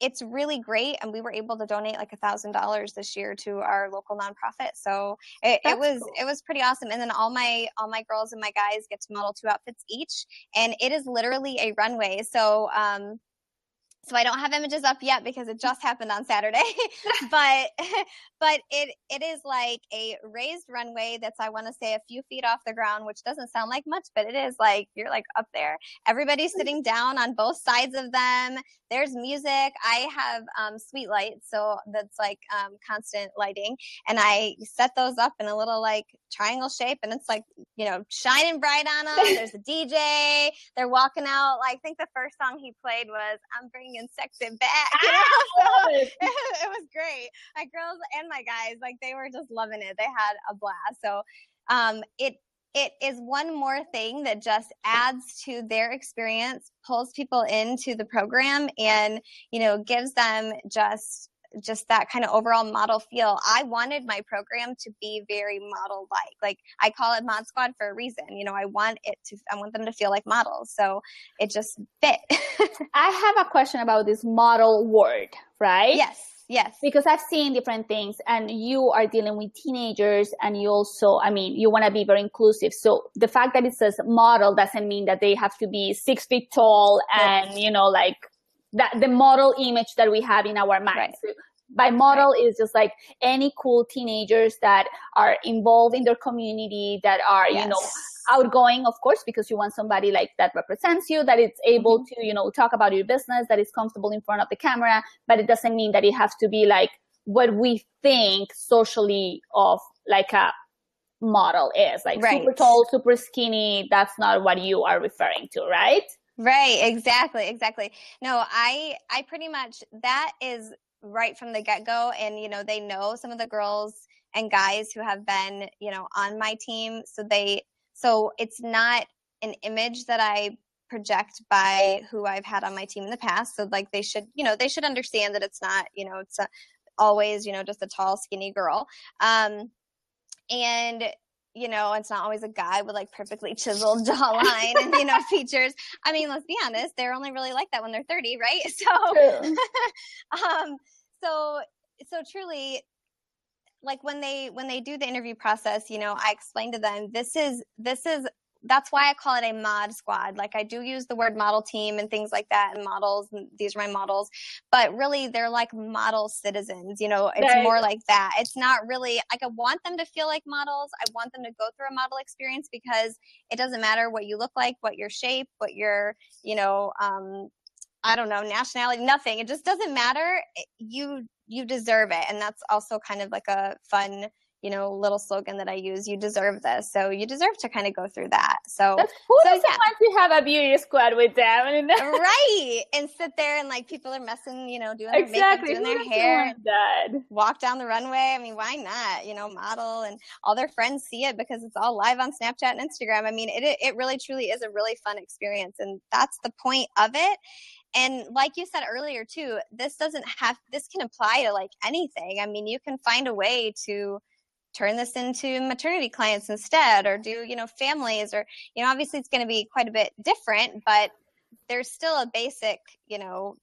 it's really great and we were able to donate like a thousand dollars this year to our local nonprofit so it, it was cool. it was pretty awesome and then all my all my girls and my guys get to model two outfits each and it is literally a runway so um so I don't have images up yet because it just happened on Saturday. but but it it is like a raised runway that's I want to say a few feet off the ground, which doesn't sound like much, but it is like you're like up there. Everybody's sitting down on both sides of them. There's music. I have um, sweet lights, so that's like um, constant lighting, and I set those up in a little like triangle shape, and it's like you know shining bright on them. There's a DJ. They're walking out. Like, I think the first song he played was "I'm bringing sex it back." You know? so it, it was great. My girls and my guys, like they were just loving it. They had a blast. So um, it it is one more thing that just adds to their experience, pulls people into the program, and you know gives them just just that kind of overall model feel. I wanted my program to be very model like. Like I call it Mod Squad for a reason. You know, I want it to I want them to feel like models. So it just fit. I have a question about this model word, right? Yes. Yes. Because I've seen different things and you are dealing with teenagers and you also, I mean, you want to be very inclusive. So the fact that it says model doesn't mean that they have to be six feet tall and, you know, like that the model image that we have in our minds. Right. So by model right. is just like any cool teenagers that are involved in their community that are, yes. you know, outgoing, of course, because you want somebody like that represents you, that is able mm-hmm. to, you know, talk about your business, that is comfortable in front of the camera, but it doesn't mean that it has to be like what we think socially of like a model is like right. super tall, super skinny. That's not what you are referring to, right? Right, exactly, exactly. No, I I pretty much that is right from the get-go and you know, they know some of the girls and guys who have been, you know, on my team so they so it's not an image that I project by who I've had on my team in the past. So like they should, you know, they should understand that it's not, you know, it's a, always, you know, just a tall, skinny girl. Um, and you know, it's not always a guy with like perfectly chiseled jawline and, you know, features. I mean, let's be honest, they're only really like that when they're 30, right? So, um, so, so truly like when they when they do the interview process you know i explain to them this is this is that's why I call it a mod squad. Like I do use the word model team and things like that and models and these are my models, but really they're like model citizens, you know, it's right. more like that. It's not really like I want them to feel like models. I want them to go through a model experience because it doesn't matter what you look like, what your shape, what your, you know, um, I don't know, nationality, nothing. It just doesn't matter. You you deserve it. And that's also kind of like a fun you know, little slogan that I use, you deserve this. So you deserve to kind of go through that. So that's cool. So, yeah. you have a beauty squad with them. and right. And sit there and like people are messing, you know, doing exactly. their makeup, doing their hair. That? Walk down the runway. I mean, why not? You know, model and all their friends see it because it's all live on Snapchat and Instagram. I mean, it, it really truly is a really fun experience. And that's the point of it and like you said earlier too this doesn't have this can apply to like anything i mean you can find a way to turn this into maternity clients instead or do you know families or you know obviously it's going to be quite a bit different but there's still a basic you know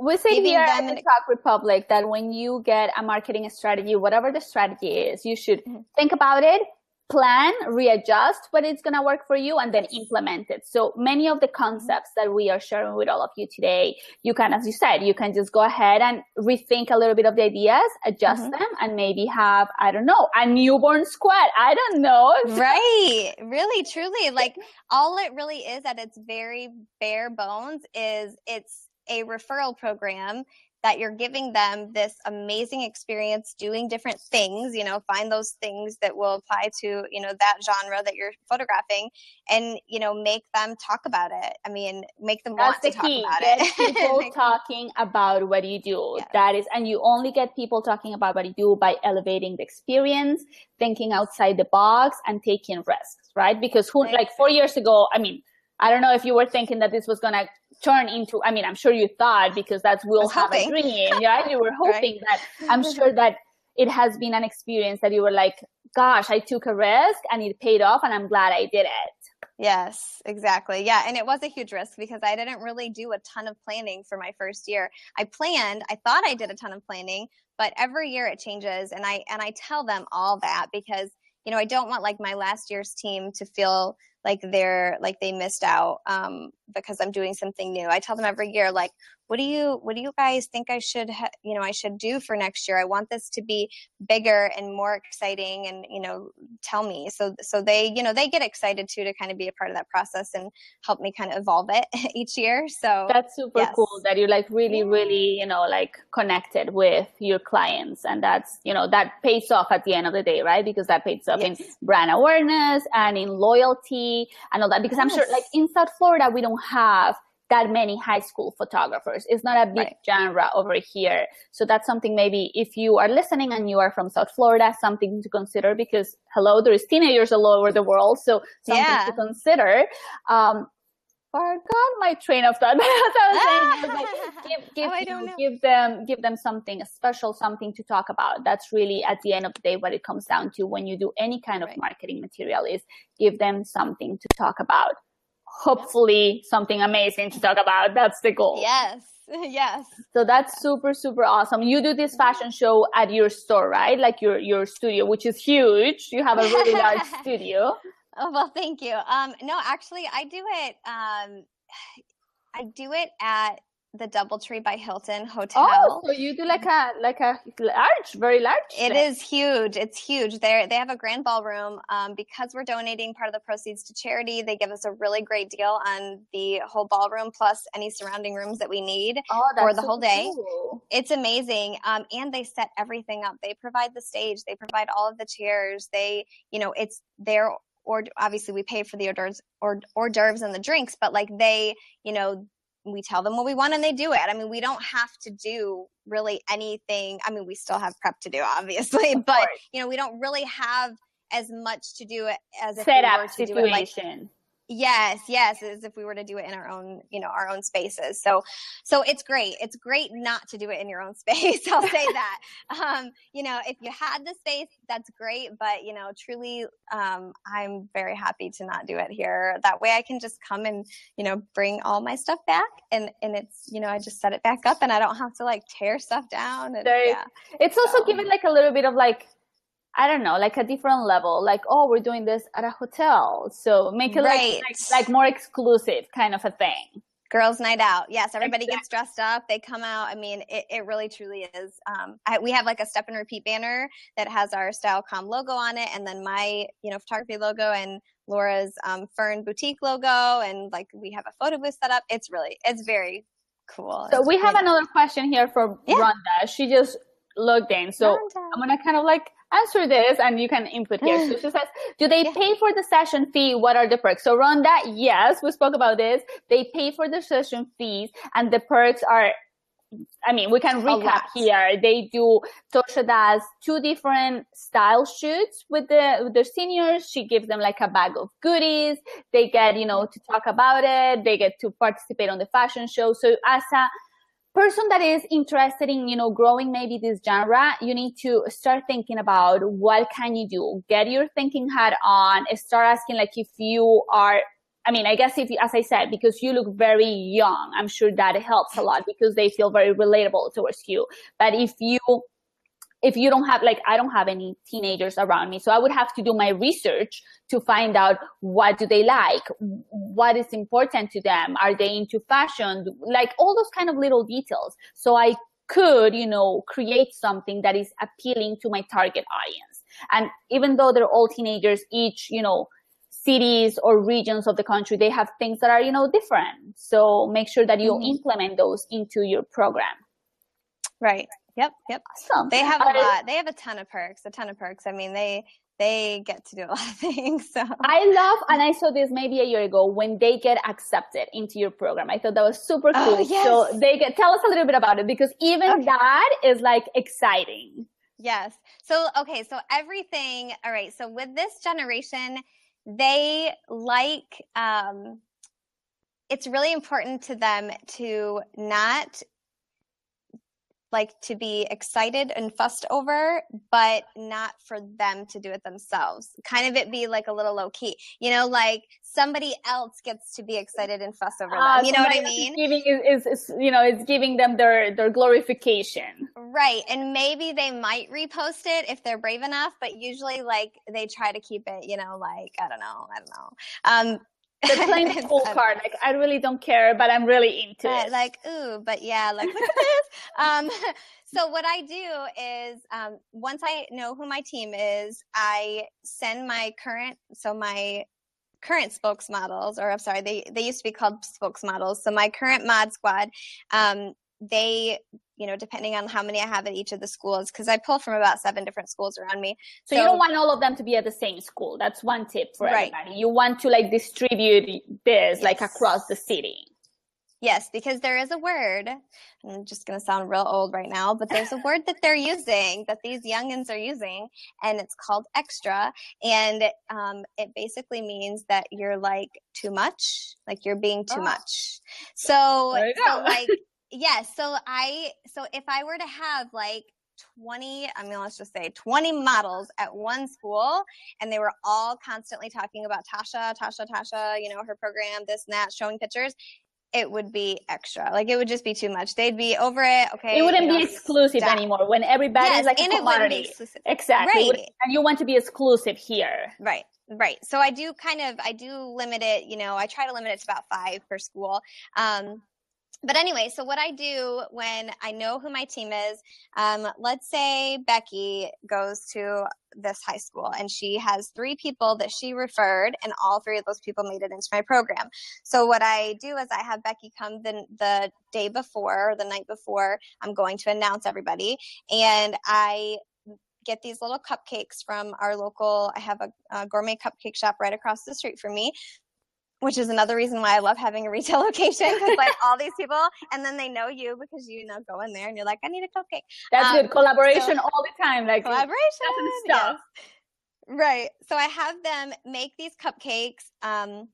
we say here at the Tog Republic that when you get a marketing strategy, whatever the strategy is, you should mm-hmm. think about it, plan, readjust what it's going to work for you and then implement it. So many of the concepts that we are sharing with all of you today, you can, as you said, you can just go ahead and rethink a little bit of the ideas, adjust mm-hmm. them and maybe have, I don't know, a newborn squad. I don't know. Right. Really, truly. Like all it really is at its very bare bones is it's a referral program that you're giving them this amazing experience doing different things, you know, find those things that will apply to, you know, that genre that you're photographing and, you know, make them talk about it. I mean, make them That's want the to key. talk about get it. people talking about what you do. Yeah. That is, and you only get people talking about what you do by elevating the experience, thinking outside the box and taking risks, right? Because who, right. like four years ago, I mean, I don't know if you were thinking that this was going to turn into i mean i'm sure you thought because that's we'll have hoping. a dream right you were hoping right. that i'm sure that it has been an experience that you were like gosh i took a risk and it paid off and i'm glad i did it Yes, exactly. Yeah. And it was a huge risk because I didn't really do a ton of planning for my first year. I planned, I thought I did a ton of planning, but every year it changes. And I, and I tell them all that because, you know, I don't want like my last year's team to feel like they're like they missed out um, because I'm doing something new. I tell them every year, like, what do you what do you guys think I should ha- you know I should do for next year? I want this to be bigger and more exciting, and you know, tell me. So so they you know they get excited too to kind of be a part of that process and help me kind of evolve it each year. So that's super yes. cool that you're like really really you know like connected with your clients, and that's you know that pays off at the end of the day, right? Because that pays off yes. in brand awareness and in loyalty and all that. Because yes. I'm sure like in South Florida we don't have that many high school photographers. It's not a big right. genre over here. So that's something maybe if you are listening and you are from South Florida, something to consider because hello, there is teenagers all over the world. So something yeah. to consider. Um, forgot my train of thought. like, give, give, oh, give them, give them something, a special something to talk about. That's really at the end of the day what it comes down to when you do any kind of right. marketing material is give them something to talk about hopefully something amazing to talk about. That's the goal. Yes. Yes. So that's super, super awesome. You do this fashion show at your store, right? Like your, your studio, which is huge. You have a really large studio. Oh, well, thank you. Um, no, actually I do it, um, I do it at the DoubleTree by Hilton hotel. Oh, so you do like a like a large, very large. It thing. is huge. It's huge. They they have a grand ballroom. Um, because we're donating part of the proceeds to charity, they give us a really great deal on the whole ballroom plus any surrounding rooms that we need oh, for the so whole day. Cool. It's amazing. Um, and they set everything up. They provide the stage. They provide all of the chairs. They, you know, it's their or obviously we pay for the hors d'oeuvres or hors d'oeuvres and the drinks, but like they, you know, we tell them what we want and they do it. I mean, we don't have to do really anything. I mean, we still have prep to do, obviously, but you know, we don't really have as much to do it as if set we up situation. Like, Yes, yes, as if we were to do it in our own, you know, our own spaces. So, so it's great. It's great not to do it in your own space. I'll say that. Um, you know, if you had the space, that's great. But you know, truly, um, I'm very happy to not do it here. That way, I can just come and you know bring all my stuff back, and and it's you know I just set it back up, and I don't have to like tear stuff down. And, yeah. It's also so. given like a little bit of like I don't know, like a different level. Like, oh, we're doing this at a hotel, so make it right. like, like, like more exclusive kind of a thing. Girls' night out. Yes, everybody exactly. gets dressed up. They come out. I mean, it, it really truly is. Um, I, we have like a step and repeat banner that has our StyleComm logo on it, and then my, you know, photography logo and Laura's um, Fern Boutique logo, and like we have a photo booth set up. It's really, it's very cool. So we have another question here for yeah. Rhonda. She just logged in, so Rhonda. I'm gonna kind of like answer this and you can input here. So she says, do they yeah. pay for the session fee? What are the perks? So Rhonda, yes, we spoke about this. They pay for the session fees and the perks are I mean, we can recap here. They do, Tosha does two different style shoots with the, with their seniors. She gives them like a bag of goodies. They get, you know, to talk about it. They get to participate on the fashion show. So as a person that is interested in, you know, growing maybe this genre, you need to start thinking about what can you do? Get your thinking hat on, start asking like if you are I mean, I guess if you, as I said, because you look very young, I'm sure that helps a lot because they feel very relatable towards you. But if you if you don't have like i don't have any teenagers around me. So i would have to do my research to find out what do they like what is important to them are they into fashion like all those kind of little details. So i could you know create something that is appealing to my target audience. And even though they're all teenagers each you know cities or regions of the country they have things that are you know different. So make sure that you mm-hmm. implement those into your program. Right Yep, yep. Awesome. They have a uh, lot. They have a ton of perks. A ton of perks. I mean, they they get to do a lot of things. So I love, and I saw this maybe a year ago when they get accepted into your program. I thought that was super oh, cool. Oh, yes. So they get tell us a little bit about it because even okay. that is like exciting. Yes. So okay. So everything. All right. So with this generation, they like. um it's really important to them to not like to be excited and fussed over, but not for them to do it themselves. Kind of it be like a little low key, you know, like somebody else gets to be excited and fuss over uh, them. You know what I mean? Giving is, is, is, you know, it's giving them their, their glorification. Right. And maybe they might repost it if they're brave enough, but usually like they try to keep it, you know, like, I don't know, I don't know. Um, they're playing the cool card. Like I really don't care, but I'm really into it. Like ooh, but yeah, like look at this. Um, so what I do is um, once I know who my team is, I send my current so my current spokesmodels, or I'm sorry, they they used to be called spokesmodels. So my current mod squad, um, they you know, depending on how many I have at each of the schools, because I pull from about seven different schools around me. So, so, you don't want all of them to be at the same school. That's one tip for right. everybody. You want to like distribute this yes. like across the city. Yes, because there is a word. I'm just going to sound real old right now, but there's a word that they're using, that these youngins are using, and it's called extra. And um, it basically means that you're like too much, like you're being too oh. much. So, so like yeah, so I so if I were to have like 20, I mean, let's just say 20 models at one school, and they were all constantly talking about Tasha, Tasha, Tasha, you know, her program, this and that, showing pictures. It would be extra. Like it would just be too much. They'd be over it. Okay. It wouldn't be exclusive stop. anymore when everybody's yes, like and be exclusive. Exactly. Right. And you want to be exclusive here. Right. Right. So I do kind of, I do limit it, you know, I try to limit it to about five per school. Um, but anyway, so what I do when I know who my team is, um, let's say Becky goes to this high school and she has three people that she referred, and all three of those people made it into my program. So what I do is I have Becky come the the day before, or the night before, I'm going to announce everybody, and I get these little cupcakes from our local i have a, a, gourmet cupcake shop right across the street from me which is another reason why I love having a retail location because like all these people and then they know you because you know go in there and you're like I need a cupcake. That's um, good collaboration so, all the time like collaboration stuff. Yes. Right. So I have them make these cupcakes. Um,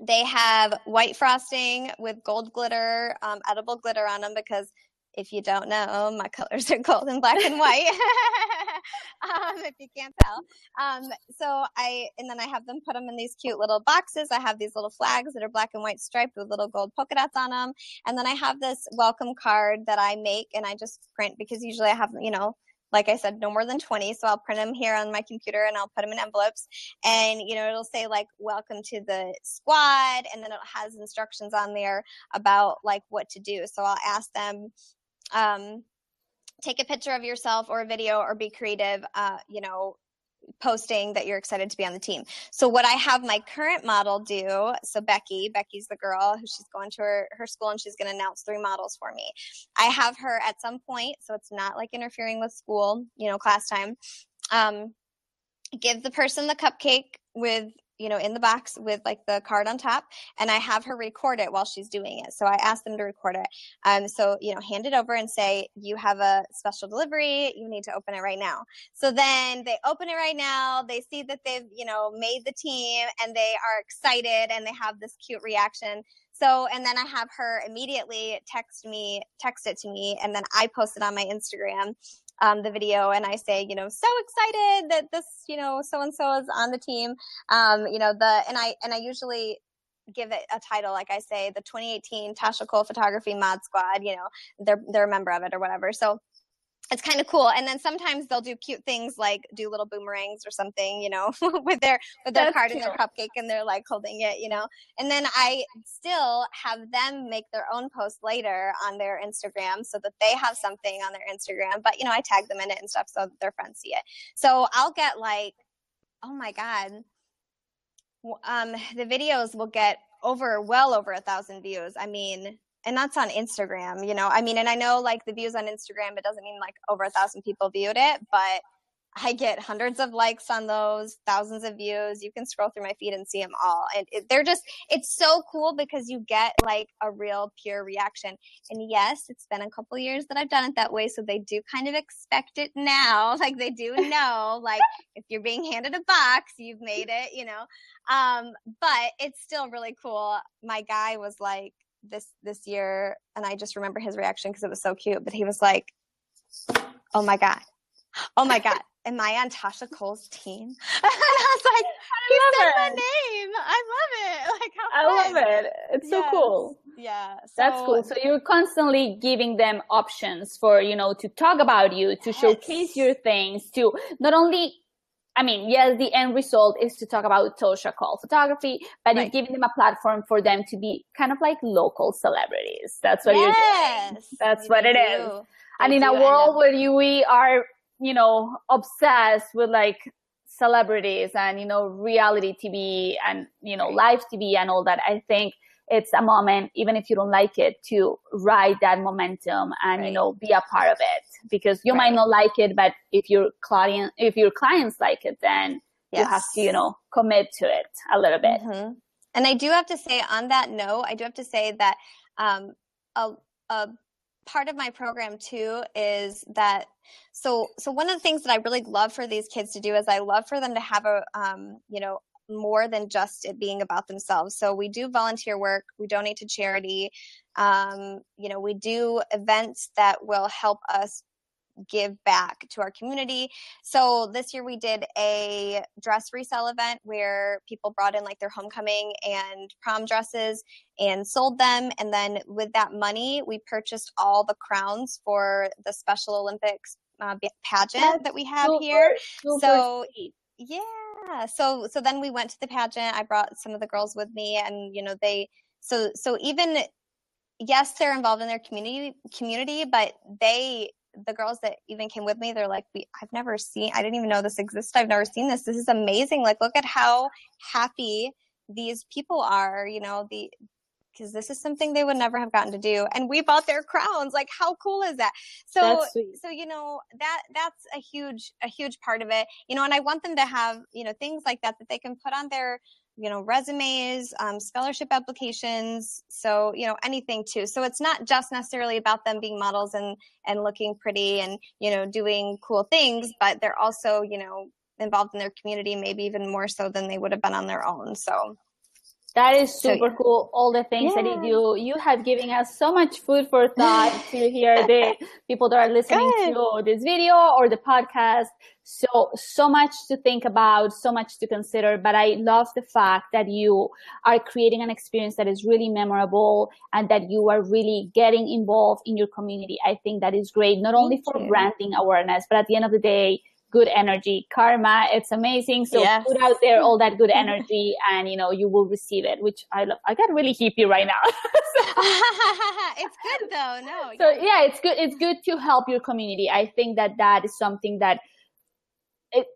they have white frosting with gold glitter, um, edible glitter on them because if you don't know, my colors are gold and black and white. um, if you can't tell. Um, so I, and then I have them put them in these cute little boxes. I have these little flags that are black and white striped with little gold polka dots on them. And then I have this welcome card that I make and I just print because usually I have, you know, like I said, no more than 20. So I'll print them here on my computer and I'll put them in envelopes. And, you know, it'll say like, welcome to the squad. And then it has instructions on there about like what to do. So I'll ask them, um, take a picture of yourself or a video or be creative, uh, you know, posting that you're excited to be on the team. So what I have my current model do, so Becky, Becky's the girl who she's going to her, her school and she's going to announce three models for me. I have her at some point, so it's not like interfering with school, you know, class time. Um, give the person the cupcake with you know, in the box with like the card on top, and I have her record it while she's doing it. So I ask them to record it. Um, so you know, hand it over and say, "You have a special delivery. You need to open it right now." So then they open it right now. They see that they've you know made the team, and they are excited, and they have this cute reaction. So, and then I have her immediately text me, text it to me, and then I post it on my Instagram um, the video and I say, you know, so excited that this, you know, so and so is on the team. Um, you know, the and I and I usually give it a title like I say the 2018 Tasha Cole Photography Mod Squad. You know, they're they're a member of it or whatever. So it's kind of cool. And then sometimes they'll do cute things like do little boomerangs or something, you know, with their with their That's card cute. and their cupcake and they're like holding it, you know. And then I still have them make their own post later on their Instagram so that they have something on their Instagram. But you know, I tag them in it and stuff so their friends see it. So I'll get like, oh my God. Um, the videos will get over well over a thousand views. I mean, and that's on Instagram, you know. I mean, and I know like the views on Instagram, it doesn't mean like over a thousand people viewed it, but I get hundreds of likes on those, thousands of views. You can scroll through my feed and see them all. And it, they're just, it's so cool because you get like a real pure reaction. And yes, it's been a couple years that I've done it that way. So they do kind of expect it now. Like they do know, like if you're being handed a box, you've made it, you know. Um, but it's still really cool. My guy was like, this this year and I just remember his reaction because it was so cute. But he was like, "Oh my god, oh my god, am I on Tasha Cole's team?" And I was like, "He said it. my name. I love it. Like I love it. It's yes. so cool." Yeah, so, that's cool. So you're constantly giving them options for you know to talk about you, to yes. showcase your things, to not only I mean, yes, the end result is to talk about Tasha Cole photography, but right. it's giving them a platform for them to be kind of like local celebrities. That's what yes, you're doing. That's what it do. is. And in a world where you, we are, you know, obsessed with like celebrities and, you know, reality TV and, you know, right. live TV and all that, I think it's a moment, even if you don't like it, to ride that momentum and, right. you know, be a part of it because you right. might not like it, but if your client, if your clients like it, then yes. you have to, you know, commit to it a little bit. Mm-hmm. And I do have to say on that note, I do have to say that, um, a, a part of my program too is that so so one of the things that i really love for these kids to do is i love for them to have a um, you know more than just it being about themselves. So we do volunteer work, we donate to charity, um, you know, we do events that will help us give back to our community. So this year we did a dress resale event where people brought in like their homecoming and prom dresses and sold them. And then with that money, we purchased all the crowns for the Special Olympics uh, pageant That's that we have super, here. Super so sweet. Yeah, so so then we went to the pageant i brought some of the girls with me and you know they so so even yes they're involved in their community community but they the girls that even came with me they're like we i've never seen i didn't even know this existed i've never seen this this is amazing like look at how happy these people are you know the because this is something they would never have gotten to do and we bought their crowns like how cool is that? So so you know that that's a huge a huge part of it you know and i want them to have you know things like that that they can put on their you know resumes um, scholarship applications so you know anything too. So it's not just necessarily about them being models and and looking pretty and you know doing cool things but they're also you know involved in their community maybe even more so than they would have been on their own so That is super so, cool. All the things yeah. that you do. You have given us so much food for thought to hear the people that are listening Good. to this video or the podcast. So, so much to think about, so much to consider. But I love the fact that you are creating an experience that is really memorable and that you are really getting involved in your community. I think that is great, not Thank only for you. branding awareness, but at the end of the day, good energy. Karma it's amazing. So yes. put out there all that good energy and you know you will receive it which i love. I got really hippie right now. It's good though. No so yeah. it's good it's good to help your community. I think that that is something that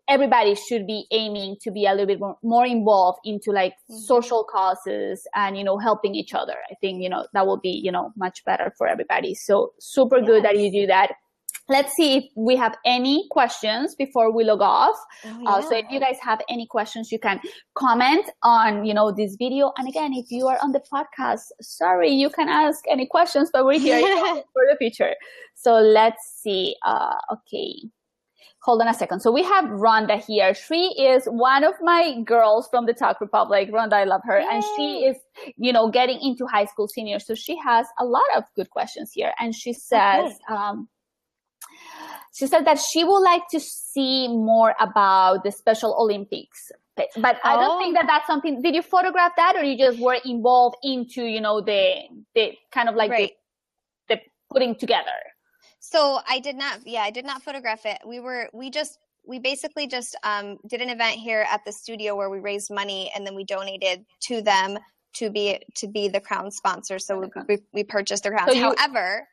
everybody should be aiming to be a little bit more, more involved into like mm-hmm. social causes and you know helping each other. I think you know that will be you know much better for everybody. So super yes. good that you do that Let's see if we have any questions before we log off. Oh, yeah. uh, so if you guys have any questions, you can comment on, you know, this video. And again, if you are on the podcast, sorry, you can ask any questions, but we're here for the future. So let's see. Uh, okay. Hold on a second. So we have Rhonda here. She is one of my girls from the Tog Republic. Rhonda, I love her. Yay. And she is, you know, getting into high school senior. So she has a lot of good questions here. And she says, okay. um, she said that she would like to see more about the Special Olympics. But I don't think oh. that that's something. Did you photograph that, or you just were involved into, you know, the the kind of like right. the, the putting together? So I did not. Yeah, I did not photograph it. We were we just we basically just um, did an event here at the studio where we raised money and then we donated to them to be to be the crown sponsor. So we, we, we purchased the crown. So However,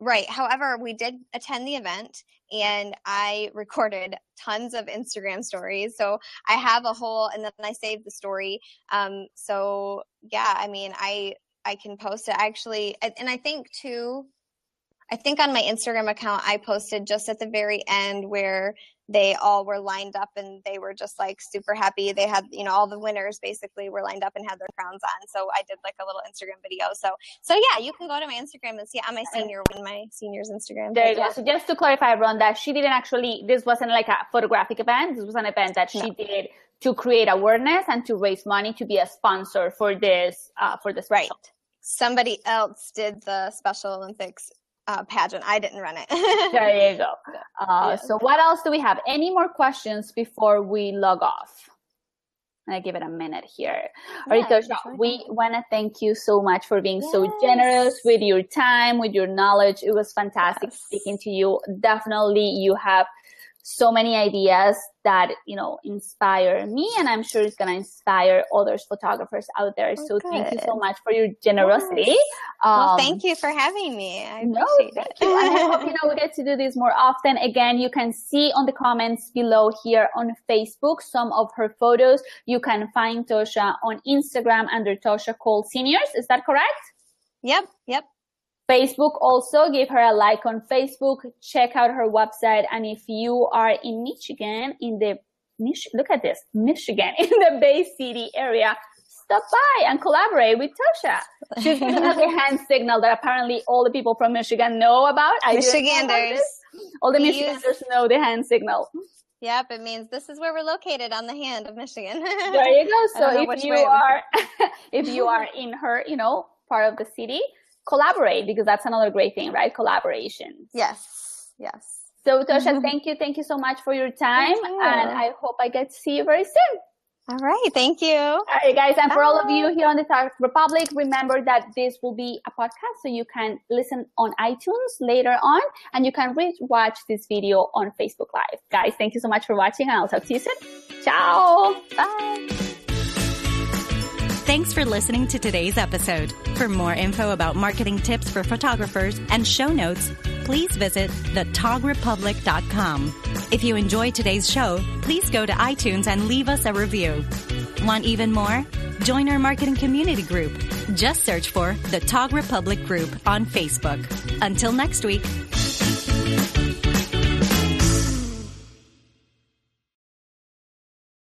Right. However, we did attend the event and I recorded tons of Instagram stories. So I have a whole, and then I saved the story. Um, so yeah, I mean, I, I can post it actually. And I think too, I think on my Instagram account, I posted just at the very end where they all were lined up and they were just like super happy. They had, you know, all the winners basically were lined up and had their crowns on. So I did like a little Instagram video. So, so yeah, you can go to my Instagram and see on my senior one, my senior's Instagram. There you go. So just to clarify, everyone, that she didn't actually, this wasn't like a photographic event. This was an event that she no. did to create awareness and to raise money to be a sponsor for this, uh, for this. Right. Somebody else did the Special Olympics uh, pageant. I didn't run it. there you go. Uh, yeah. So what else do we have? Any more questions before we log off? I give it a minute here. Yeah, Arito, we want to thank you so much for being yes. so generous with your time, with your knowledge. It was fantastic yes. speaking to you. Definitely, you have so many ideas that you know inspire me and i'm sure it's going to inspire others photographers out there. Oh, so good. thank you so much for your generosity. Yes. um, well thank you for having me. I appreciate no, it. you. I hope you know we get to do this more often. Again you can see on the comments below here on facebook some of her photos. You can find tosha on instagram under tosha cole seniors. Is that correct? Yep yep Facebook also give her a like on Facebook. Check out her website. And if you are in Michigan, in the Mich- look at this, Michigan, in the Bay City area, stop by and collaborate with Tosha. She's giving us a hand signal that apparently all the people from Michigan know about. I Michiganders. All the Michiganders use- know the hand signal. Yep, it means this is where we're located on the hand of Michigan. there you go. So if you are, if you are in her, you know, part of the city, collaborate because that's another great thing, right? Collaboration. Yes. Yes. So Tosha, mm-hmm. thank you. Thank you so much for your time. You. And I hope I get to see you very soon. All right. Thank you. All right, guys. And Bye. for all of you here on the Tog Republic, remember that this will be a podcast. So you can listen on iTunes later on and you can re- watch this video on Facebook Live. Guys, thank you so much for watching and I'll talk to you soon. Ciao. Bye. Thanks for listening to today's episode. For more info about marketing tips for photographers and show notes, please visit thetogrepublic.com. If you enjoyed today's show, please go to iTunes and leave us a review. Want even more? Join our marketing community group. Just search for the Tog Republic Group on Facebook. Until next week.